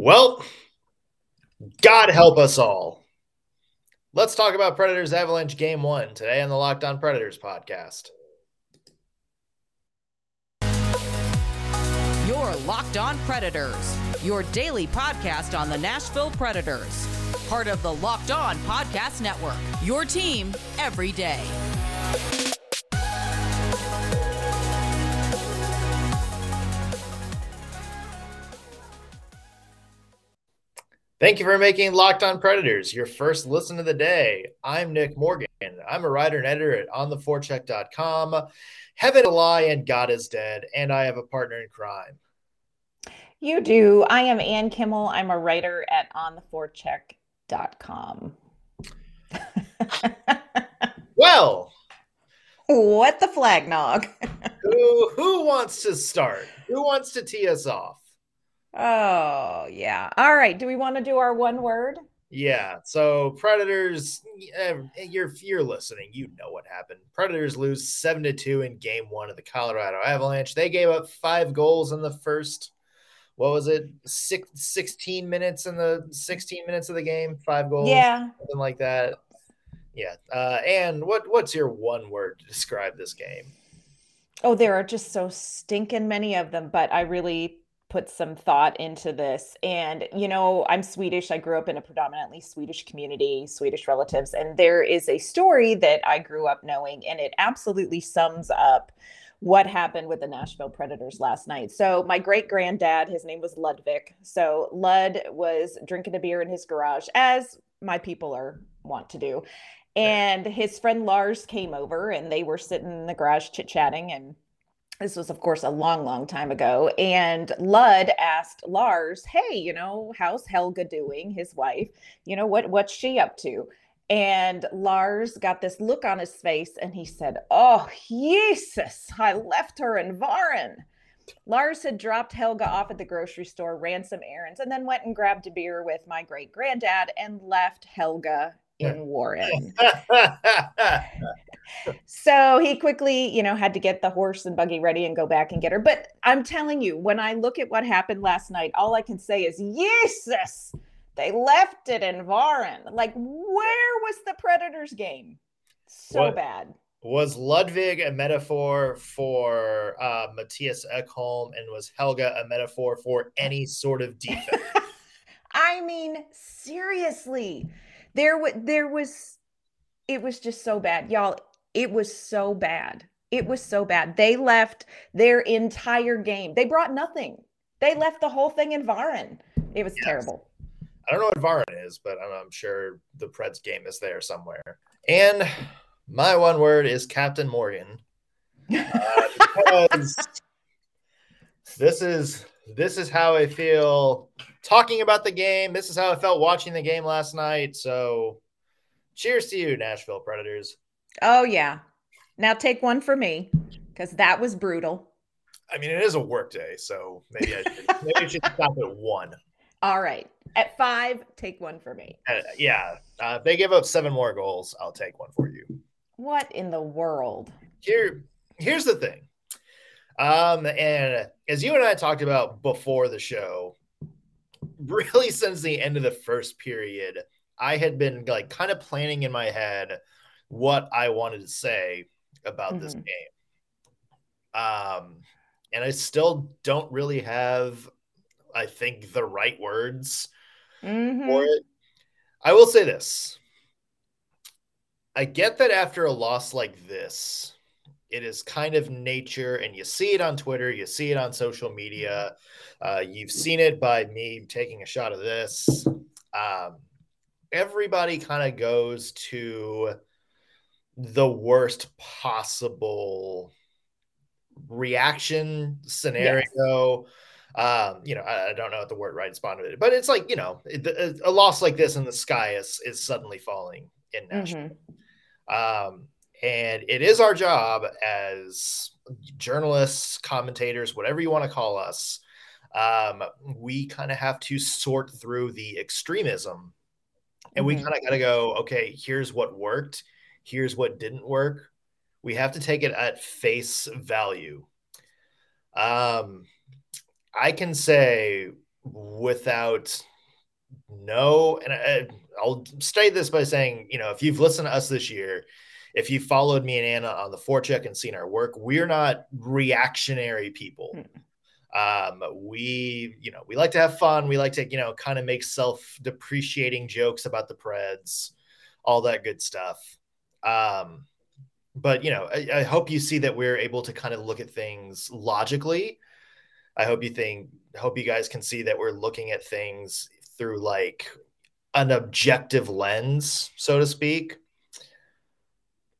Well, God help us all. Let's talk about Predators Avalanche Game One today on the Locked On Predators podcast. Your Locked On Predators, your daily podcast on the Nashville Predators, part of the Locked On Podcast Network. Your team every day. Thank you for making Locked On Predators your first listen of the day. I'm Nick Morgan. I'm a writer and editor at ontheforecheck.com. Heaven a lie and God is dead, and I have a partner in crime. You do. I am Ann Kimmel. I'm a writer at ontheforecheck.com. well, what the flag nog? who, who wants to start? Who wants to tee us off? Oh, yeah. All right. Do we want to do our one word? Yeah. So Predators, eh, you're you're listening. You know what happened. Predators lose seven to two in Game One of the Colorado Avalanche. They gave up five goals in the first. What was it? Six, 16 minutes in the 16 minutes of the game. Five goals. Yeah. Something like that. Yeah. Uh, and what what's your one word to describe this game? Oh, there are just so stinking many of them, but I really put some thought into this. And, you know, I'm Swedish. I grew up in a predominantly Swedish community, Swedish relatives. And there is a story that I grew up knowing, and it absolutely sums up what happened with the Nashville Predators last night. So, my great granddad, his name was Ludwig. So, Lud was drinking a beer in his garage, as my people are want to do. And his friend Lars came over, and they were sitting in the garage chit chatting and this was of course a long long time ago and lud asked lars hey you know how's helga doing his wife? You know what what's she up to? And lars got this look on his face and he said oh jesus i left her in Varen lars had dropped helga off at the grocery store ran some errands and then went and grabbed a beer with my great granddad and left helga in Warren. so he quickly, you know, had to get the horse and buggy ready and go back and get her. But I'm telling you, when I look at what happened last night, all I can say is, Jesus, they left it in Warren. Like, where was the Predators game? So what, bad. Was Ludwig a metaphor for uh, Mattias Ekholm and was Helga a metaphor for any sort of defense? I mean, seriously there was there was it was just so bad y'all. It was so bad. It was so bad. They left their entire game. They brought nothing. They left the whole thing in Varen it was yes. terrible. I don't know what Varen is but I'm, I'm sure the preds game is there somewhere. And my one word is captain morgan. Uh, because this is this is how i feel talking about the game. This is how I felt watching the game last night. So, cheers to you, Nashville Predators. Oh, yeah. Now take one for me because that was brutal. I mean, it is a work day, so maybe I should, maybe I should stop at one. All right. At five, take one for me. Uh, yeah. Uh, if they give up seven more goals, I'll take one for you. What in the world? Here, here's the thing. Um, and as you and I talked about before the show, really since the end of the first period, I had been like kind of planning in my head what I wanted to say about mm-hmm. this game. Um, and I still don't really have, I think, the right words mm-hmm. for it. I will say this. I get that after a loss like this, it is kind of nature, and you see it on Twitter, you see it on social media, uh, you've seen it by me taking a shot of this. Um, everybody kind of goes to the worst possible reaction scenario. Yes. Um, you know, I, I, don't know what the word right spawned it, but it's like you know, it, a loss like this in the sky is is suddenly falling in Nashville. Mm-hmm. Um, and it is our job as journalists, commentators, whatever you want to call us. Um, we kind of have to sort through the extremism and mm-hmm. we kind of got to go, okay, here's what worked, here's what didn't work. We have to take it at face value. Um, I can say without no, and I, I'll state this by saying, you know, if you've listened to us this year, if you followed me and Anna on the forecheck and seen our work, we're not reactionary people. Mm. Um, we, you know, we like to have fun. We like to, you know, kind of make self-depreciating jokes about the Preds, all that good stuff. Um, but you know, I, I hope you see that we're able to kind of look at things logically. I hope you think, hope you guys can see that we're looking at things through like an objective lens, so to speak.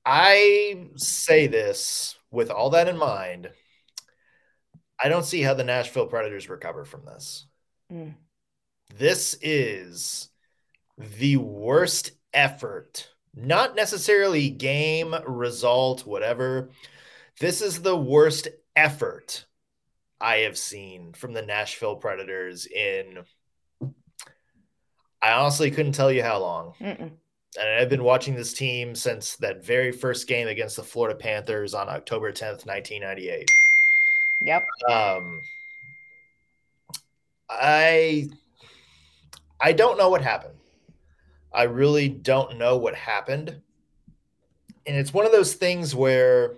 I say this with all that in mind. I don't see how the Nashville Predators recover from this. Mm. This is the worst effort, not necessarily game, result, whatever. This is the worst effort I have seen from the Nashville Predators in. I honestly couldn't tell you how long. Mm-mm. And I've been watching this team since that very first game against the Florida Panthers on October 10th, 1998. Yep. Um, I I don't know what happened. I really don't know what happened. And it's one of those things where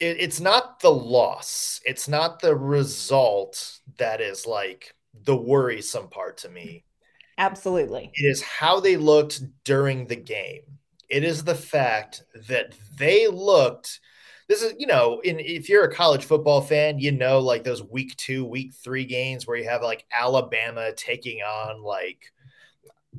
it, it's not the loss, it's not the result that is like the worrisome part to me. Absolutely. It is how they looked during the game. It is the fact that they looked this is you know in if you're a college football fan you know like those week two week three games where you have like alabama taking on like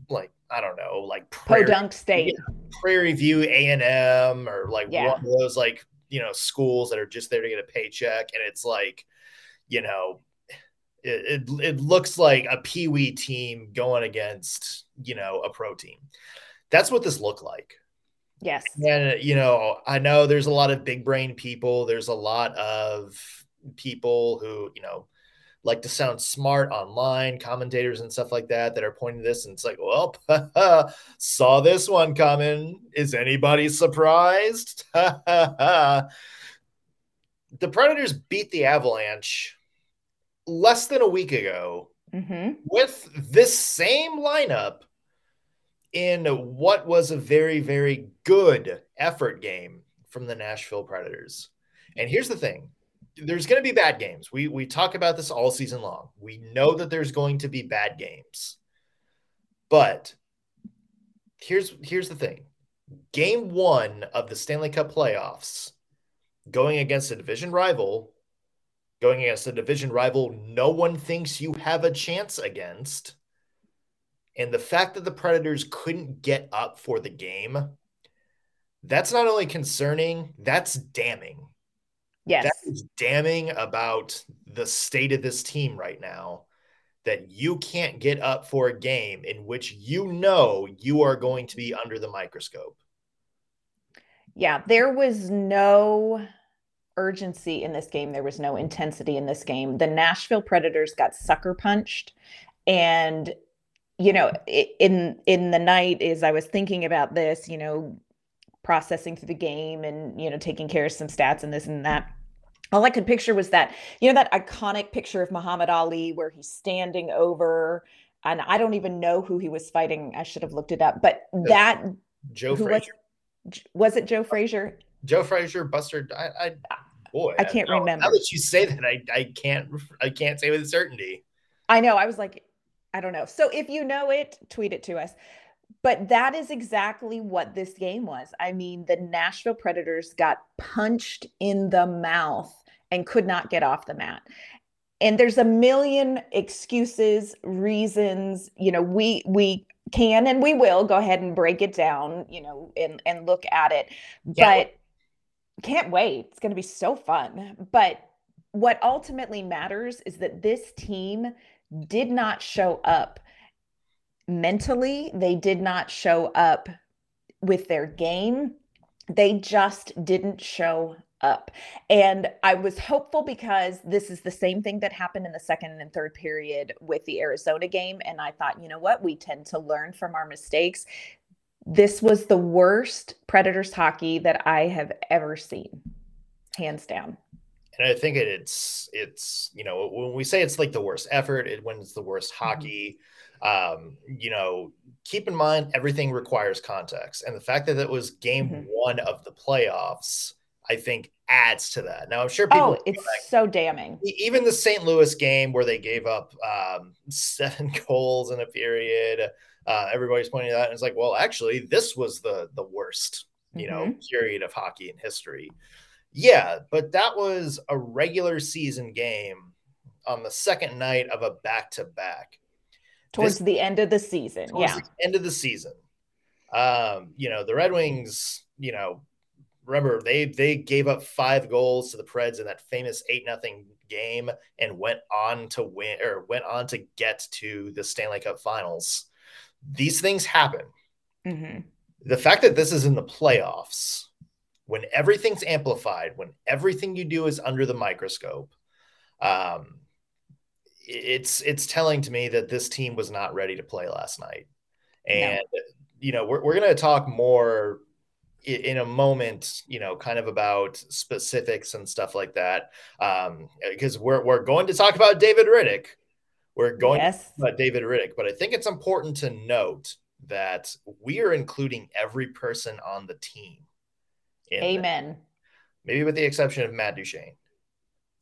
like i don't know like prairie, podunk state yeah, prairie view a&m or like yeah. one of those like you know schools that are just there to get a paycheck and it's like you know it, it, it looks like a pee-wee team going against you know a pro team that's what this looked like Yes. And, uh, you know, I know there's a lot of big brain people. There's a lot of people who, you know, like to sound smart online, commentators and stuff like that, that are pointing this. And it's like, well, saw this one coming. Is anybody surprised? the Predators beat the Avalanche less than a week ago mm-hmm. with this same lineup in what was a very, very good effort game from the Nashville Predators. And here's the thing there's going to be bad games. We, we talk about this all season long. We know that there's going to be bad games. But here's here's the thing. Game 1 of the Stanley Cup playoffs going against a division rival going against a division rival no one thinks you have a chance against and the fact that the Predators couldn't get up for the game, that's not only concerning, that's damning. Yes. That is damning about the state of this team right now that you can't get up for a game in which you know you are going to be under the microscope. Yeah, there was no urgency in this game. There was no intensity in this game. The Nashville Predators got sucker punched. And you know in in the night as i was thinking about this you know processing through the game and you know taking care of some stats and this and that all i could picture was that you know that iconic picture of muhammad ali where he's standing over and i don't even know who he was fighting. I should have looked it up. But that joe frazier. was, was, it joe frazier joe frazier buster i, I boy i can't remember now that you say that i i can't i can't say with certainty i know i was like I don't know. So if you know it, tweet it to us. But that is exactly what this game was. I mean, the Nashville Predators got punched in the mouth and could not get off the mat. And there's a million excuses, reasons, you know, we we can and we will go ahead and break it down, you know, and and look at it. Yeah. But can't wait. It's going to be so fun. But what ultimately matters is that this team did not show up mentally, they did not show up with their game. They just didn't show up. And I was hopeful because this is the same thing that happened in the second and third period with the Arizona game. And I thought, you know what? We tend to learn from our mistakes. This was the worst Predators hockey that I have ever seen, hands down. and I think it, it's it's you know when we say it's like the worst effort, it when it's the worst mm-hmm. hockey. Um, you know, keep in mind everything requires context, and the fact that it was game mm-hmm. one of the playoffs, I think adds to that. Now I'm sure people. Oh, it's back, so damning. Even the St. Louis game where they gave up um, seven goals in a period, uh, everybody's pointing to that, and it's like, well, actually, this was the the worst you mm-hmm. know period of hockey in history. Yeah, but that was a regular season game on the second night of a back to back. Towards this, the end of the season. Yeah. The end of the season. Um, you know, the Red Wings, you know, remember they they gave up five goals to the Preds in that famous eight nothing game and went on to win or went on to get to the Stanley Cup Finals. These things happen. Mm-hmm. The fact that this is in the playoffs when everything's amplified, when everything you do is under the microscope, um, it's it's telling to me that this team was not ready to play last night. And no. you know, we're we're gonna talk more in a moment, you know, kind of about specifics and stuff like that. Um, because we're we're going to talk about David Rittich. We're going yes. about David Rittich, but I think it's important to note that we are including every person on the team Amen. Maybe with the exception of Matt Duchene.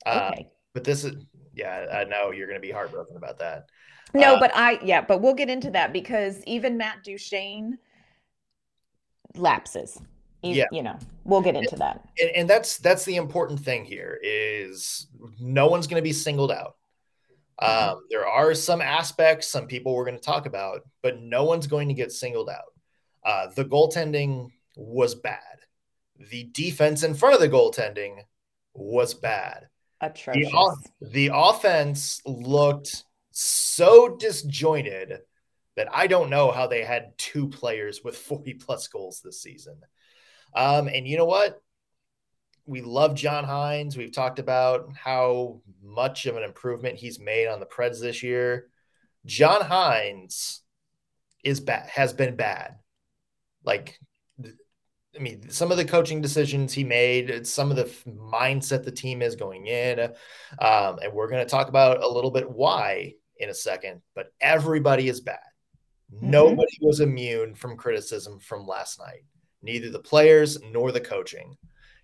Uh, okay. But this is, yeah, I know you're going to be heartbroken about that. No, uh, but I, yeah, but we'll get into that because even Matt Duchene lapses. You, yeah. You know, we'll get into that. And, and that's, that's the important thing here is no one's going to be singled out. Mm-hmm. Um, there are some aspects, some people we're going to talk about, but no one's going to get singled out. Uh, the goaltending was bad the defense in front of the goaltending was bad. Atrocious. The, the offense looked so disjointed that I don't know how they had two players with 40 plus goals this season. Um, and you know what? We love John Hynes. We've talked about how much of an improvement he's made on the Preds this year. John Hynes is bad, has been bad. Like I mean, some of the coaching decisions he made, some of the mindset the team is going in, um, and we're going to talk about a little bit why in a second. But everybody is bad. Mm-hmm. Nobody was immune from criticism from last night. Neither the players nor the coaching.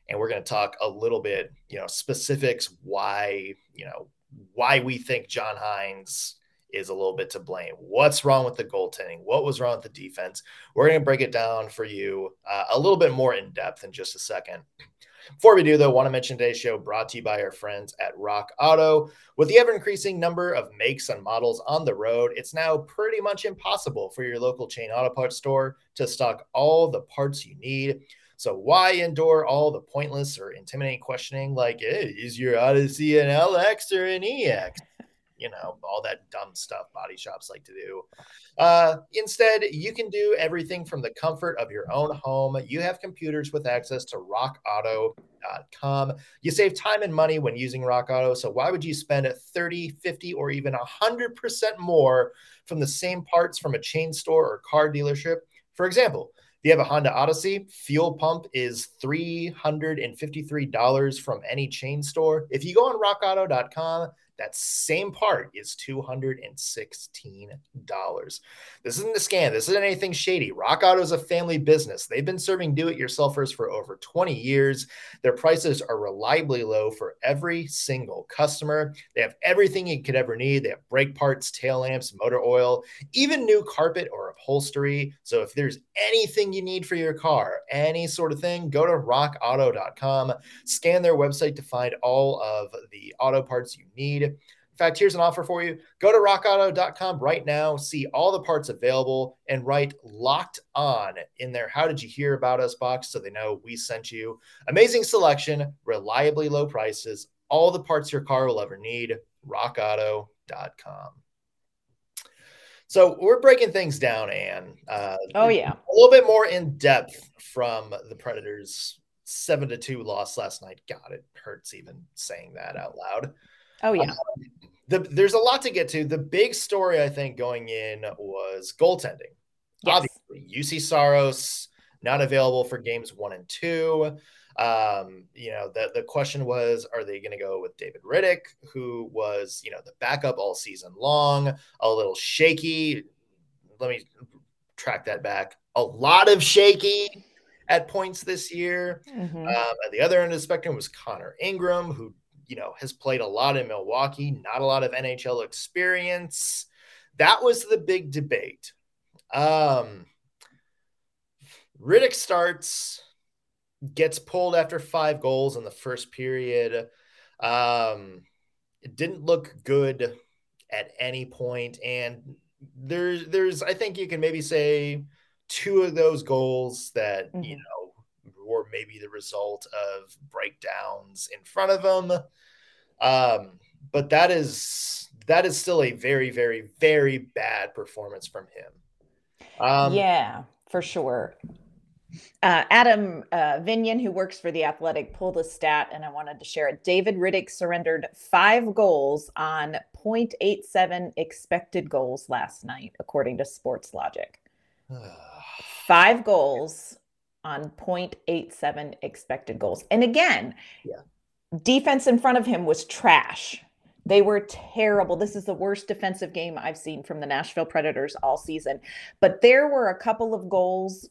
And we're going to talk a little bit, you know, specifics why, you know, why we think John Hynes is a little bit to blame. What's wrong with the goaltending? What was wrong with the defense? We're going to break it down for you uh, a little bit more in depth in just a second. Before we do, though, I want to mention today's show brought to you by our friends at Rock Auto. With the ever increasing number of makes and models on the road, it's now pretty much impossible for your local chain auto parts store to stock all the parts you need. So why endure all the pointless or intimidating questioning like, hey, is your Odyssey an LX or an EX? you know, all that dumb stuff body shops like to do. Uh, instead, you can do everything from the comfort of your own home. You have computers with access to rockauto.com. You save time and money when using Rock Auto. So why would you spend 30, 50, or even 100% more from the same parts from a chain store or car dealership? For example, you have a Honda Odyssey, fuel pump is $353 from any chain store. If you go on rockauto.com, that same part is $216. This isn't a scam. This isn't anything shady. Rock Auto is a family business. They've been serving do it yourselfers for over 20 years. Their prices are reliably low for every single customer. They have everything you could ever need. They have brake parts, tail lamps, motor oil, even new carpet or upholstery. So if there's anything you need for your car, any sort of thing, go to rockauto.com, scan their website to find all of the auto parts you need. In fact, here's an offer for you. Go to rockauto.com right now, see all the parts available, and write locked on in there. How did you hear about us box so they know we sent you? Amazing selection, reliably low prices, all the parts your car will ever need. rockauto.com. So we're breaking things down, Anne. Uh, oh yeah, a little bit more in depth from the Predators' seven to two loss last night. God, it hurts even saying that out loud. Oh yeah. Um, the, there's a lot to get to. The big story I think going in was goaltending. Yes. Obviously, Juuse Saros not available for games one and two. Um, you know, the, the question was, are they going to go with David Rittich, who was, you know, the backup all season long, a little shaky. Let me track that back. A lot of shaky at points this year. Mm-hmm. Um, at the other end of the spectrum was Connor Ingram, who, you know, has played a lot in Milwaukee, not a lot of NHL experience. That was the big debate. Um, Rittich starts gets pulled after five goals in the first period. Um, it didn't look good at any point, and there's there's I think you can maybe say two of those goals that mm-hmm. you know maybe the result of breakdowns in front of them. Um, but that is that is still a very very very bad performance from him. Um, yeah, for sure. Uh, Adam uh, Vingan, who works for The Athletic, pulled a stat and I wanted to share it. David Rittich surrendered five goals on 0.87 expected goals last night, according to Sportlogiq. five goals on 0.87 expected goals. And again, yeah. defense in front of him was trash. They were terrible. This is the worst defensive game I've seen from the Nashville Predators all season. But there were a couple of goals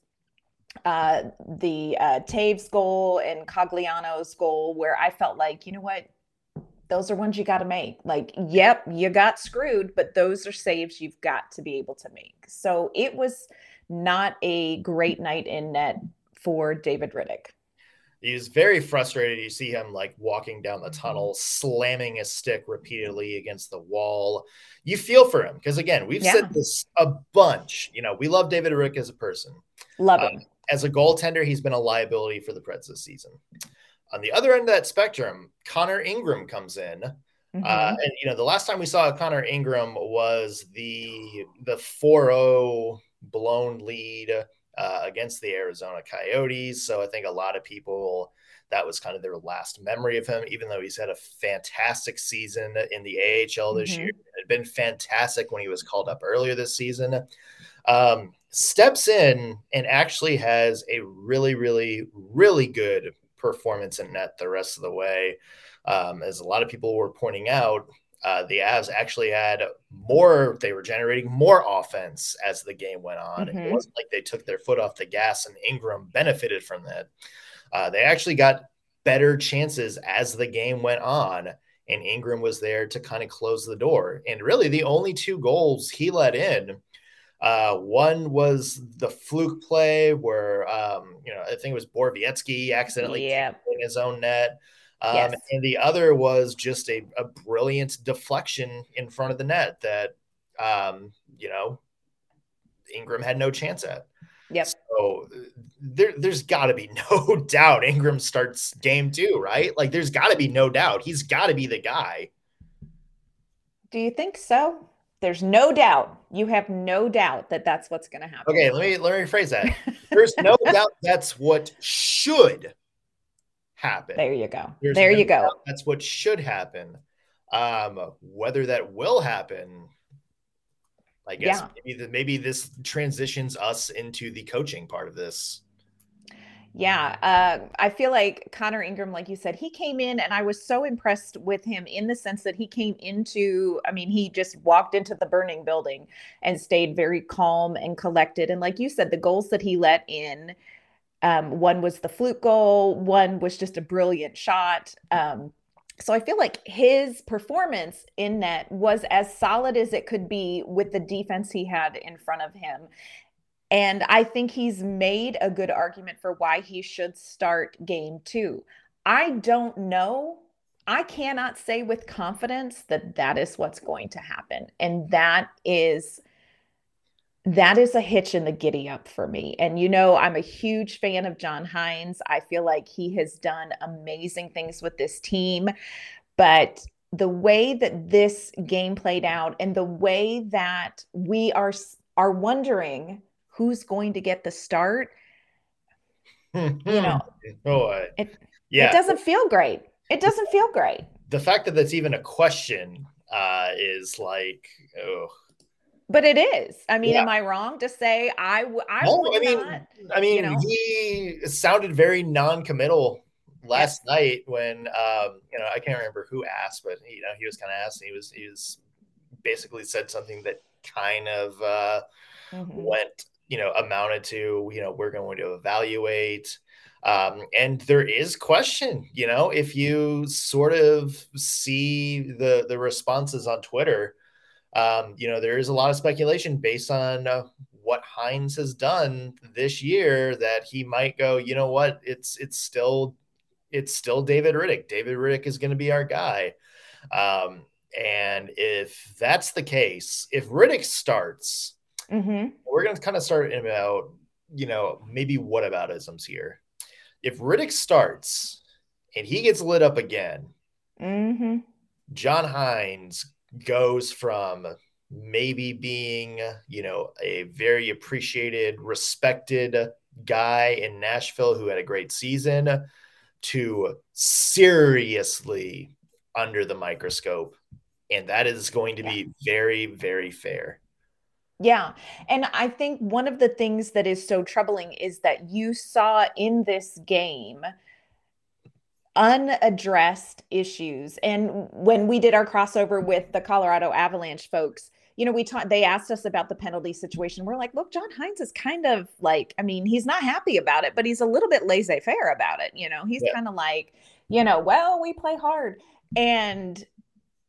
uh, the uh, Toews goal and Cogliano's goal, where I felt like, you know what, those are ones you got to make. Like, yep, you got screwed, but those are saves you've got to be able to make. So it was not a great night in net for David Rittich. He's very frustrated. You see him like walking down the tunnel, slamming his stick repeatedly against the wall. You feel for him because, again, we've yeah. said this a bunch. You know, we love David Rick as a person. Love him. Um, as a goaltender, he's been a liability for the Preds this season. On the other end of that spectrum, Connor Ingram comes in. Mm-hmm. Uh, and you know, the last time we saw Connor Ingram was the the 4-0 blown lead uh, against the Arizona Coyotes. So I think a lot of people that was kind of their last memory of him, even though he's had a fantastic season in the AHL this mm-hmm. year. It had been fantastic when he was called up earlier this season. Um, steps in and actually has a really, really, really good performance in net the rest of the way. Um, as a lot of people were pointing out, uh, the Avs actually had more, they were generating more offense as the game went on. Mm-hmm. It wasn't like they took their foot off the gas and Ingram benefited from that. Uh, they actually got better chances as the game went on, and Ingram was there to kind of close the door. And really, the only two goals he let in uh, one was the fluke play where, um, you know, I think it was Borowiecki accidentally yeah. in his own net. Um, yes. And the other was just a, a, brilliant deflection in front of the net that, um, you know, Ingram had no chance at. Yep. So there, there's got to be no doubt Ingram starts game two, right? Like, there's got to be no doubt. He's got to be the guy. Do you think so? There's no doubt. You have no doubt that that's what's going to happen. Okay, let me let me rephrase that. There's no doubt that's what should happen. There you go. There's there you go. That's what should happen. Um, whether that will happen, I guess yeah. maybe, the, maybe this transitions us into the coaching part of this. Yeah, uh, I feel like Connor Ingram, like you said, he came in and I was so impressed with him in the sense that he came into, I mean, he just walked into the burning building and stayed very calm and collected. And like you said, the goals that he let in, um, one was the fluke goal, one was just a brilliant shot. Um, so I feel like his performance in net was as solid as it could be with the defense he had in front of him. And I think he's made a good argument for why he should start game two. I don't know. I cannot say with confidence that that is what's going to happen. And that is that is a hitch in the giddy up for me. And you know, I'm a huge fan of John Hynes. I feel like he has done amazing things with this team, but the way that this game played out and the way that we are are wondering who's going to get the start you know oh, it, yeah it doesn't feel great it doesn't feel great the fact that that's even a question uh is like oh but it is. I mean, yeah. am I wrong to say I? I no, I mean, not, I mean, you know? he sounded very non-committal last yes. night when um, you know I can't remember who asked, but you know he was kind of asked, and he was he was basically said something that kind of uh, mm-hmm. went you know amounted to you know we're going to evaluate. Um, and there is question, you know, if you sort of see the the responses on Twitter, um, you know, there is a lot of speculation based on uh, what Hynes has done this year that he might go, you know what, it's it's still it's still David Rittich. David Rittich is going to be our guy. Um, and if that's the case, if Rittich starts, mm-hmm. we're going to kind of start in about, you know, maybe what about isms here. If Rittich starts and he gets lit up again, mm-hmm. John Hynes goes from maybe being, you know, a very appreciated, respected guy in Nashville who had a great season to seriously under the microscope. And that is going to yeah. be very, very fair. Yeah. And I think one of the things that is so troubling is that you saw in this game unaddressed issues. And when we did our crossover with the Colorado Avalanche folks, you know, we talked, they asked us about the penalty situation. We're like, look, John Hynes is kind of like, I mean, he's not happy about it, but he's a little bit laissez faire about it. You know, he's yeah. kind of like, you know, well, we play hard. And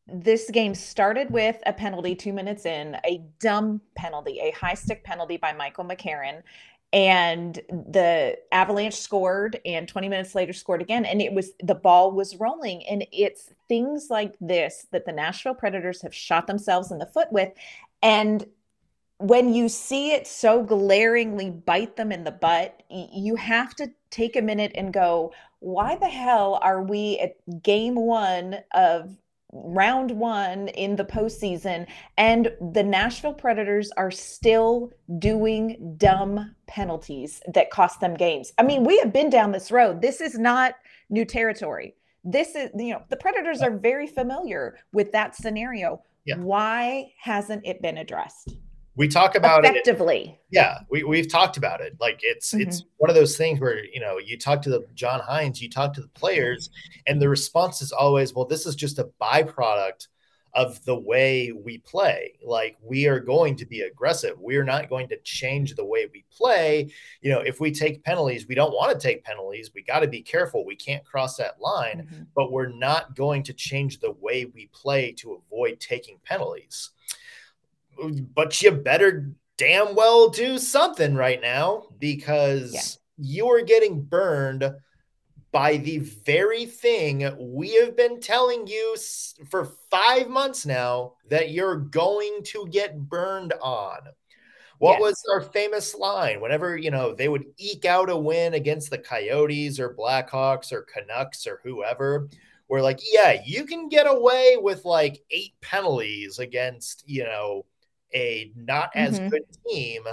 this game started with a penalty two minutes in, a dumb penalty, a high stick penalty by Michael McCarron and the avalanche scored and 20 minutes later scored again and it was the ball was rolling and it's things like this that the nashville predators have shot themselves in the foot with and when you see it so glaringly bite them in the butt you have to take a minute and go why the hell are we at game one of round one in the postseason, and the Nashville Predators are still doing dumb penalties that cost them games. I mean, we have been down this road. This is not new territory. This is, you know, the Predators are very familiar with that scenario. Yeah. Why hasn't it been addressed? We talk about it effectively. it. Yeah, we we've talked about it. Like it's mm-hmm. it's one of those things where you know you talk to the John Hynes, you talk to the players, and the response is always, "Well, this is just a byproduct of the way we play. Like we are going to be aggressive. We're not going to change the way we play. You know, if we take penalties, we don't want to take penalties. We got to be careful. We can't cross that line, mm-hmm. but we're not going to change the way we play to avoid taking penalties." But you better damn well do something right now because yeah. you are getting burned by the very thing we have been telling you for five months now that you're going to get burned on. What yes. was our famous line? Whenever, you know, they would eke out a win against the Coyotes or Blackhawks or Canucks or whoever, we're like, yeah, you can get away with like eight penalties against, you know, a not as mm-hmm. good team,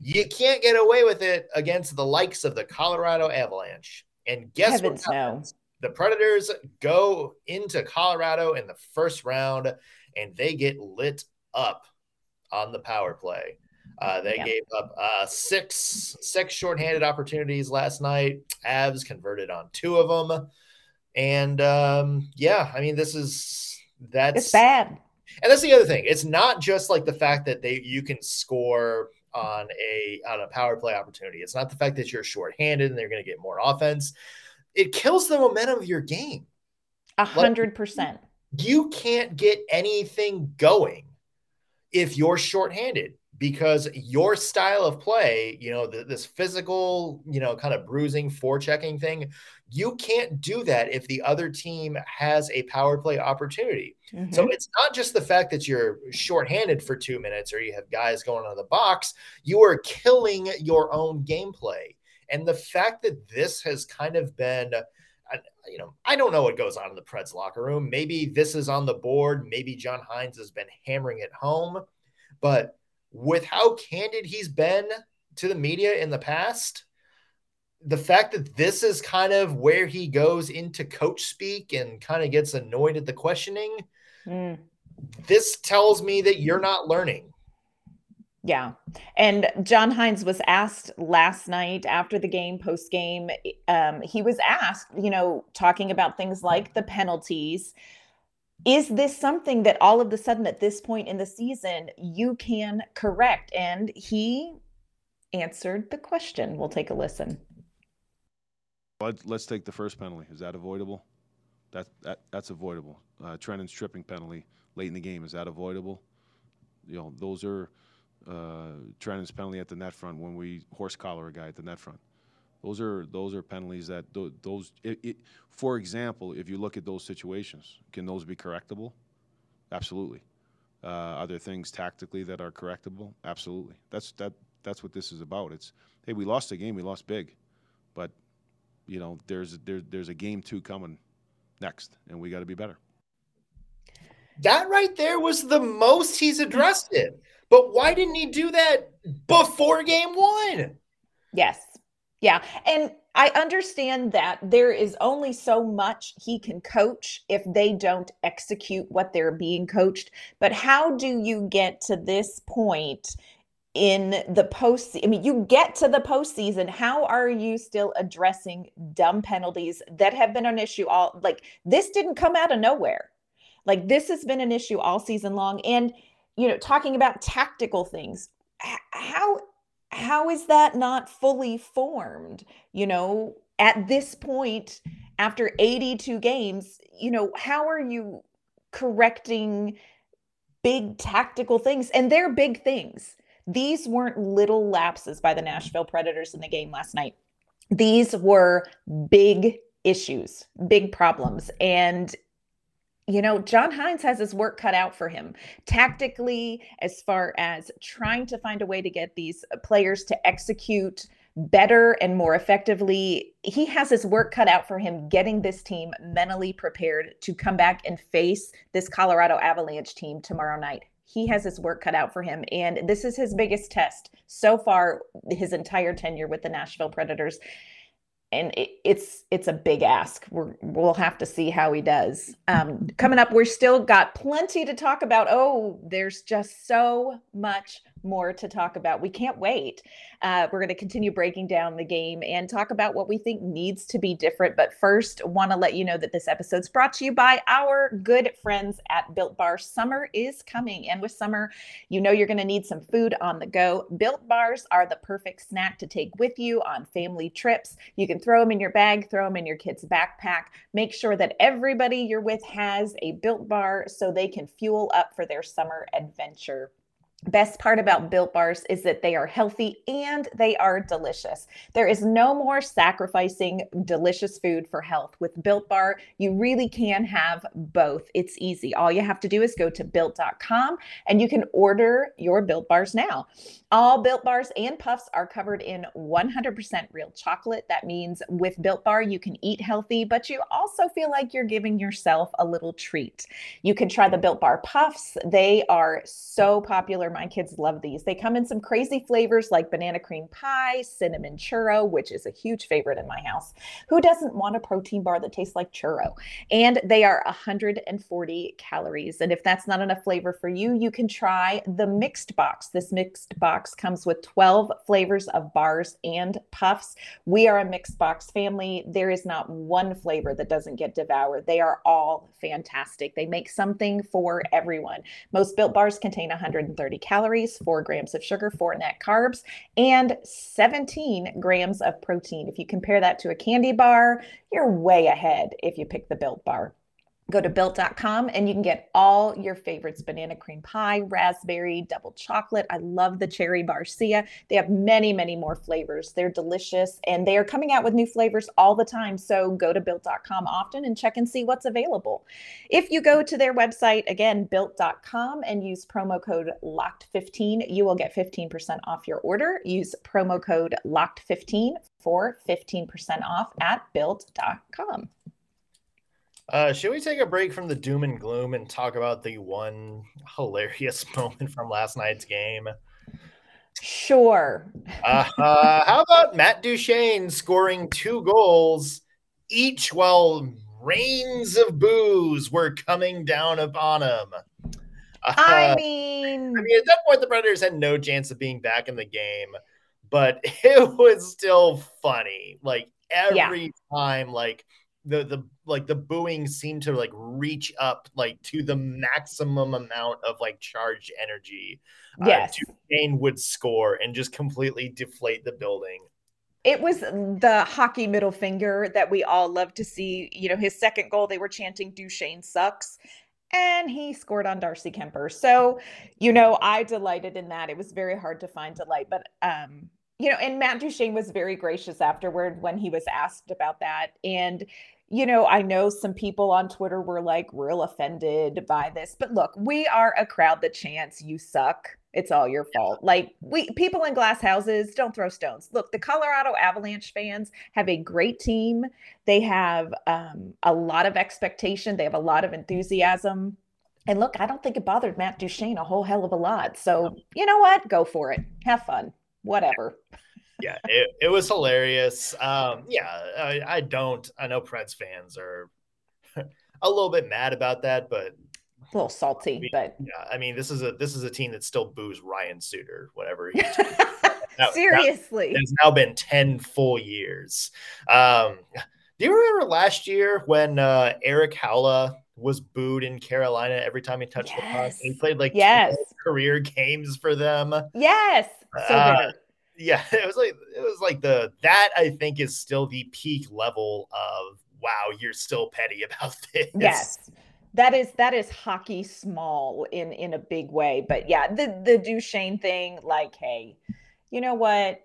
you can't get away with it against the likes of the Colorado Avalanche. And guess Heavens what? No. The Predators go into Colorado in the first round and they get lit up on the power play. Uh, they yeah. gave up uh, six six shorthanded opportunities last night. Avs converted on two of them, and um, yeah, I mean this is that's it's bad. And that's the other thing. It's not just like the fact that they you can score on a on a power play opportunity. It's not the fact that you're shorthanded and they're going to get more offense. It kills the momentum of your game. A hundred percent. You can't get anything going if you're shorthanded because your style of play, you know, the, this physical, you know, kind of bruising, forechecking thing, you can't do that if the other team has a power play opportunity. Mm-hmm. So it's not just the fact that you're shorthanded for two minutes or you have guys going on the box, you are killing your own gameplay. And the fact that this has kind of been you know, I don't know what goes on in the Preds locker room. Maybe this is on the board. Maybe John Hynes has been hammering it home. But with how candid he's been to the media in the past, the fact that this is kind of where he goes into coach speak and kind of gets annoyed at the questioning, mm. this tells me that you're not learning. Yeah. And John Hynes was asked last night after the game, post game, um, he was asked, you know, talking about things like the penalties. Is this something that all of a sudden at this point in the season you can correct? And he answered the question. We'll take a listen. Let's, take the first penalty. Is that avoidable? That, that that's avoidable. Uh, Trenin's tripping penalty late in the game is that avoidable? You know, those are uh, Trenin's penalty at the net front when we horse collar a guy at the net front. Those are those are penalties that those. It, it, for example, if you look at those situations, can those be correctable? Absolutely. Uh, are there things tactically that are correctable? Absolutely. That's that. That's what this is about. It's hey, we lost a game, we lost big, but you know there's there, there's a game two coming next, and we got to be better. That right there was the most he's addressed it. But why didn't he do that before game one? Yes. Yeah. And I understand that there is only so much he can coach if they don't execute what they're being coached. But how do you get to this point in the post? I mean, you get to the postseason. How are you still addressing dumb penalties that have been an issue all like this didn't come out of nowhere? Like this has been an issue all season long. And you know, talking about tactical things. How how is that not fully formed? You know, at this point after 82 games, you know, how are you correcting big tactical things? And they're big things. These weren't little lapses by the Nashville Predators in the game last night. These were big issues, big problems. And you know, John Hynes has his work cut out for him tactically, as far as trying to find a way to get these uh, players to execute better and more effectively. He has his work cut out for him getting this team mentally prepared to come back and face this Colorado Avalanche team tomorrow night. He has his work cut out for him. And this is his biggest test so far, his entire tenure with the Nashville Predators and it, it's it's a big ask. We're, we'll have to see how he does. Um, coming up, we're still got plenty to talk about. Oh, there's just so much more to talk about. We can't wait. Uh, we're going to continue breaking down the game and talk about what we think needs to be different. But first, want to let you know that this episode's brought to you by our good friends at Built Bar. Summer is coming, and with summer, you know you're going to need some food on the go. Built Bars are the perfect snack to take with you on family trips. You can throw them in your bag, throw them in your kid's backpack. Make sure that everybody you're with has a Built Bar so they can fuel up for their summer adventure. Best part about Built Bars is that they are healthy and they are delicious. There is no more sacrificing delicious food for health. With Built Bar, you really can have both. It's easy. All you have to do is go to built.com and you can order your Built Bars now. All Built Bars and Puffs are covered in 100% real chocolate. That means with Built Bar, you can eat healthy, but you also feel like you're giving yourself a little treat. You can try the Built Bar Puffs. They are so popular my kids love these. They come in some crazy flavors like banana cream pie, cinnamon churro, which is a huge favorite in my house. Who doesn't want a protein bar that tastes like churro? And they are 140 calories. And if that's not enough flavor for you, you can try the mixed box. This mixed box comes with 12 flavors of bars and puffs. We are a mixed box family. There is not one flavor that doesn't get devoured. They are all fantastic. They make something for everyone. Most built bars contain 130 calories, four grams of sugar, four net carbs, and 17 grams of protein. If you compare that to a candy bar, you're way ahead if you pick the built bar. Go to built.com and you can get all your favorites banana cream pie, raspberry, double chocolate. I love the cherry barcia. They have many, many more flavors. They're delicious and they are coming out with new flavors all the time. So go to built.com often and check and see what's available. If you go to their website, again, built.com, and use promo code LOCKED15, you will get 15% off your order. Use promo code LOCKED15 for 15% off at built.com. Uh, should we take a break from the doom and gloom and talk about the one hilarious moment from last night's game? Sure. uh, uh, how about Matt Duchene scoring two goals each while rains of boos were coming down upon him? Uh, I mean, I mean, at that point, the Predators had no chance of being back in the game, but it was still funny. Like every yeah. time, like the the like the booing seemed to like reach up like to the maximum amount of like charged energy. Uh, yes, uh, Duchene would score and just completely deflate the building. It was the hockey middle finger that we all love to see. You know, his second goal, they were chanting "Duchene sucks," and he scored on Darcy Kuemper. So, you know, I delighted in that. It was very hard to find delight, but um, you know, and Matt Duchene was very gracious afterward when he was asked about that. And you know, I know some people on Twitter were like real offended by this, but look, we are a crowd that chants "You suck." It's all your fault. Like we people in glass houses don't throw stones. Look, the Colorado Avalanche fans have a great team. They have um, a lot of expectation. They have a lot of enthusiasm. And look, I don't think it bothered Matt Duchene a whole hell of a lot. So you know what? Go for it. Have fun. Whatever yeah, it, it was hilarious. Um, yeah, I, I don't. I know Preds fans are a little bit mad about that, but a little salty. I mean, but yeah, I mean, this is a this is a team that still boos Ryan Suter, whatever. He's now, Seriously, it's now been ten full years. Um, do you remember last year when uh, Erik Haula was booed in Carolina every time he touched yes. the puck? He played like yes. career games for them. Yes, so uh, yeah, it was like it was like the that I think is still the peak level of wow, you're still petty about this. Yes. That is that is hockey small in in a big way. But yeah, the the Duchene thing, like, hey, you know what?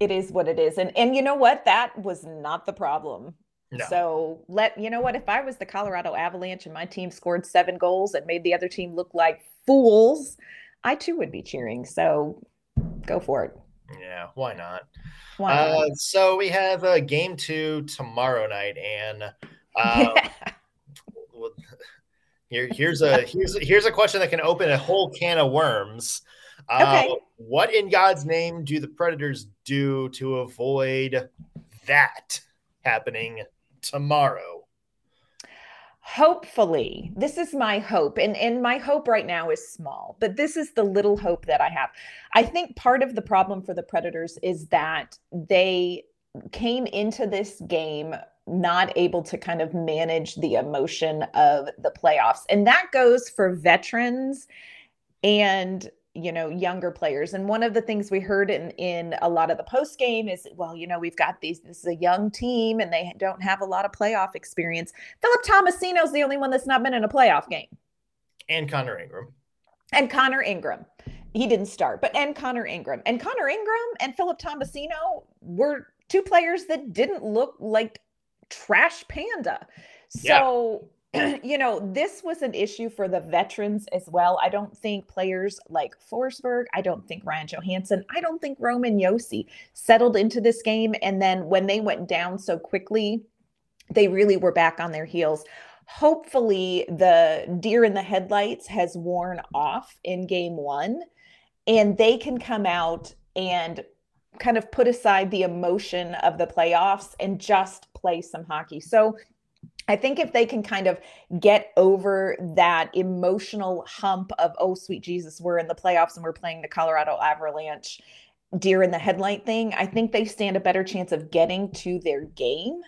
It is what it is. And and you know what? That was not the problem. No. So let you know what if I was the Colorado Avalanche and my team scored seven goals and made the other team look like fools, I too would be cheering. So go for it. Yeah, why not? Why not? Uh, so we have a uh, game two tomorrow night, and um, here, here's a here's here's a question that can open a whole can of worms. Uh, okay. What in God's name do the Predators do to avoid that happening tomorrow? Hopefully this is my hope and and my hope right now is small but this is the little hope that i have. I think part of the problem for the predators is that they came into this game not able to kind of manage the emotion of the playoffs and that goes for veterans and you know younger players and one of the things we heard in in a lot of the post game is well you know we've got these this is a young team and they don't have a lot of playoff experience. Philip tomasino's the only one that's not been in a playoff game. And connor ingram. And connor ingram. He didn't start but and connor ingram. And connor ingram and philip tomasino were two players that didn't look like trash panda. So you know, this was an issue for the veterans as well. I don't think players like Forsberg, I don't think Ryan Johansen, I don't think Roman Josi settled into this game. And then when they went down so quickly, they really were back on their heels. Hopefully, the deer in the headlights has worn off in game one, and they can come out and kind of put aside the emotion of the playoffs and just play some hockey. So I think if they can kind of get over that emotional hump of, oh, sweet Jesus, we're in the playoffs and we're playing the Colorado Avalanche deer in the headlight thing, I think they stand a better chance of getting to their game.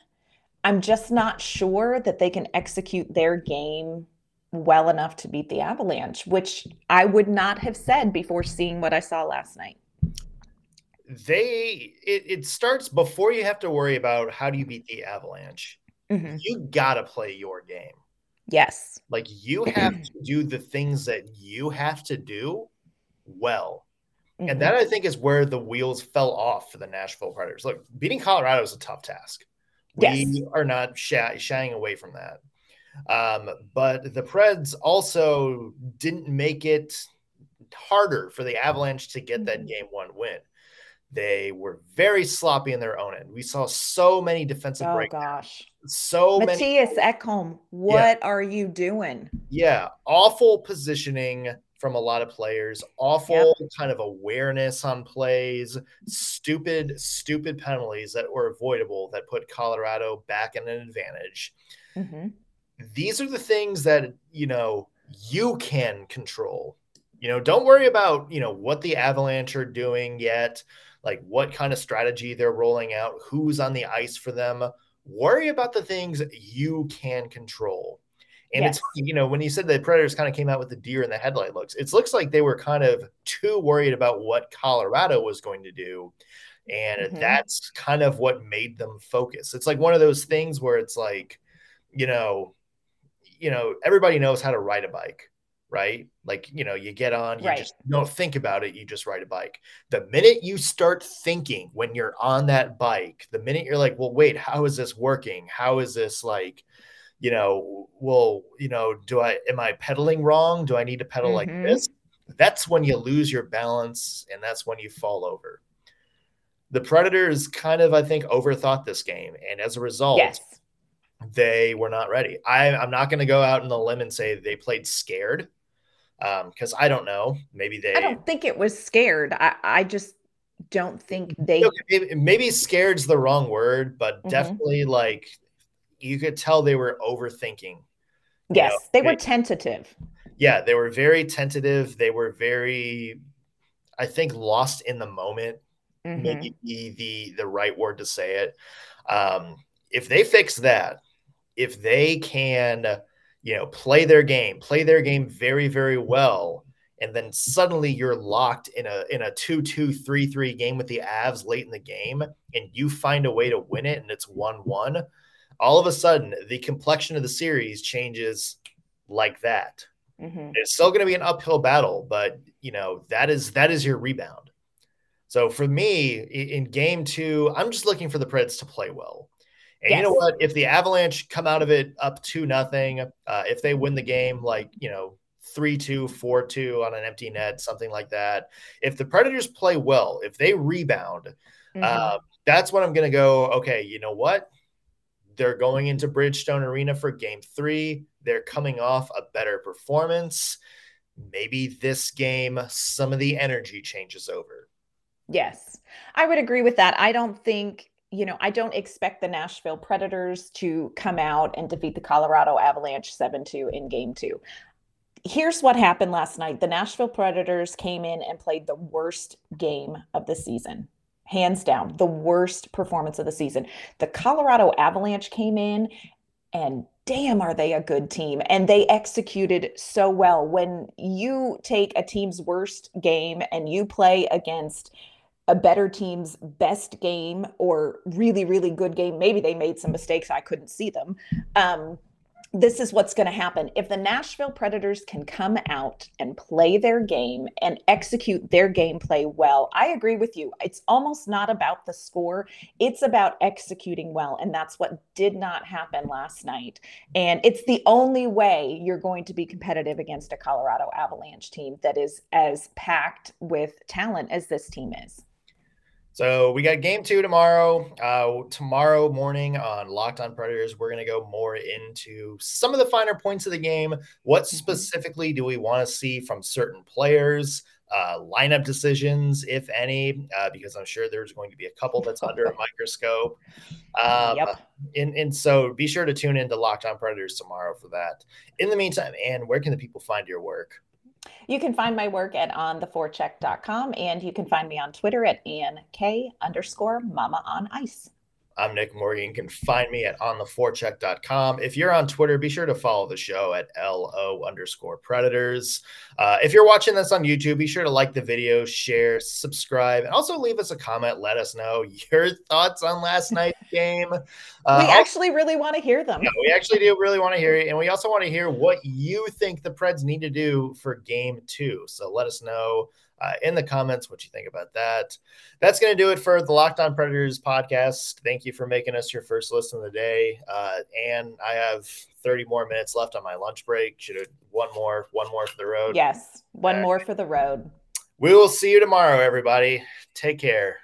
I'm just not sure that they can execute their game well enough to beat the Avalanche, which I would not have said before seeing what I saw last night. They, it, it starts before you have to worry about how do you beat the Avalanche mm-hmm. you got to play your game. Yes. Like you have to do the things that you have to do well. Mm-hmm. And that I think is where the wheels fell off for the Nashville Predators. Look, beating Colorado is a tough task. Yes. We are not shy, shying away from that. Um, but the Preds also didn't make it harder for the Avalanche to get that mm-hmm. game one win. They were very sloppy in their own end. We saw so many defensive oh, breakdowns. gosh. So Mattias many. Ekholm, what yeah. are you doing? Yeah, awful positioning from a lot of players, awful yep. kind of awareness on plays, stupid, stupid penalties that were avoidable that put Colorado back in an advantage. Mm-hmm. These are the things that, you know, you can control You know, don't worry about, you know, what the Avalanche are doing yet, like what kind of strategy they're rolling out, who's on the ice for them. Worry about the things you can control. And yes. it's you know when you said the Predators kind of came out with the deer in the headlight looks, it looks like they were kind of too worried about what Colorado was going to do, and mm-hmm. that's kind of what made them focus. It's like one of those things where it's like, you know, you know everybody knows how to ride a bike, right? Like you know you get on, you right. just don't think about it, you just ride a bike. The minute you start thinking when you're on that bike, the minute you're like, well, wait, how is this working? How is this like? you know, well, you know, do I am I pedaling wrong? Do I need to pedal mm-hmm. like this? That's when you lose your balance and that's when you fall over. The Predators kind of, I think, overthought this game. And as a result, yes. they were not ready. I, I'm not going to go out on the limb and say they played scared because um, I don't know. Maybe they. I don't think it was scared. I, I just don't think they. Okay, maybe scared's the wrong word, but mm-hmm. definitely like you could tell they were overthinking. Yes, know? they were tentative. Yeah, they were very tentative. They were very, I think, lost in the moment. Mm-hmm. Maybe the the right word to say it. Um, if they fix that, if they can, you know, play their game, play their game very, very well, and then suddenly you're locked in a in a 2-2-3-3 game with the Avs late in the game, and you find a way to win it, and it's one-one all of a sudden the complexion of the series changes like that. Mm-hmm. It's still going to be an uphill battle, but you know that is that is your rebound. So for me, in game two, I'm just looking for the Preds to play well. And yes. you know what? If the Avalanche come out of it up two nothing, uh, if they win the game like you know three two, four two on an empty net, something like that. If the Predators play well, if they rebound, mm-hmm. uh, that's when I'm going to go. Okay, you know what? They're going into Bridgestone Arena for game three. They're coming off a better performance. Maybe this game, some of the energy changes over. Yes, I would agree with that. I don't think, you know, I don't expect the Nashville Predators to come out and defeat the Colorado Avalanche 7 2 in game two. Here's what happened last night the Nashville Predators came in and played the worst game of the season hands down, the worst performance of the season. The Colorado Avalanche came in and damn are they a good team and they executed so well when you take a team's worst game and you play against a better team's best game or really really good game maybe they made some mistakes i couldn't see them um, this is what's going to happen. If the Nashville Predators can come out and play their game and execute their gameplay well, I agree with you. It's almost not about the score, it's about executing well. And that's what did not happen last night. And it's the only way you're going to be competitive against a Colorado Avalanche team that is as packed with talent as this team is. So we got game two tomorrow. Uh, tomorrow morning on Locked On Predators, we're going to go more into some of the finer points of the game. What mm-hmm. specifically do we want to see from certain players? Uh, lineup decisions, if any, uh, because I'm sure there's going to be a couple that's under a microscope. Um, yep. And, and so be sure to tune in to Locked On Predators tomorrow for that. In the meantime, Ann, where can the people find your work? You can find my work at ontheforecheck.com and you can find me on Twitter at Ann K underscore mama on ice. I'm Nick Morgan. You can find me at ontheforecheck.com. If you're on Twitter, be sure to follow the show at LO underscore predators. Uh, if you're watching this on YouTube, be sure to like the video, share, subscribe, and also leave us a comment. Let us know your thoughts on last night's game. Uh, we actually really want to hear them. Yeah, we actually do really want to hear it. And we also want to hear what you think the Preds need to do for game two. So let us know uh, in the comments what you think about that. That's going to do it for the Locked On Predators podcast. Thank you for making us your first listen of the day. Uh, and I have 30 more minutes left on my lunch break. Should have one more, one more for the road. Yes, one more for the road. We will see you tomorrow, everybody. Take care.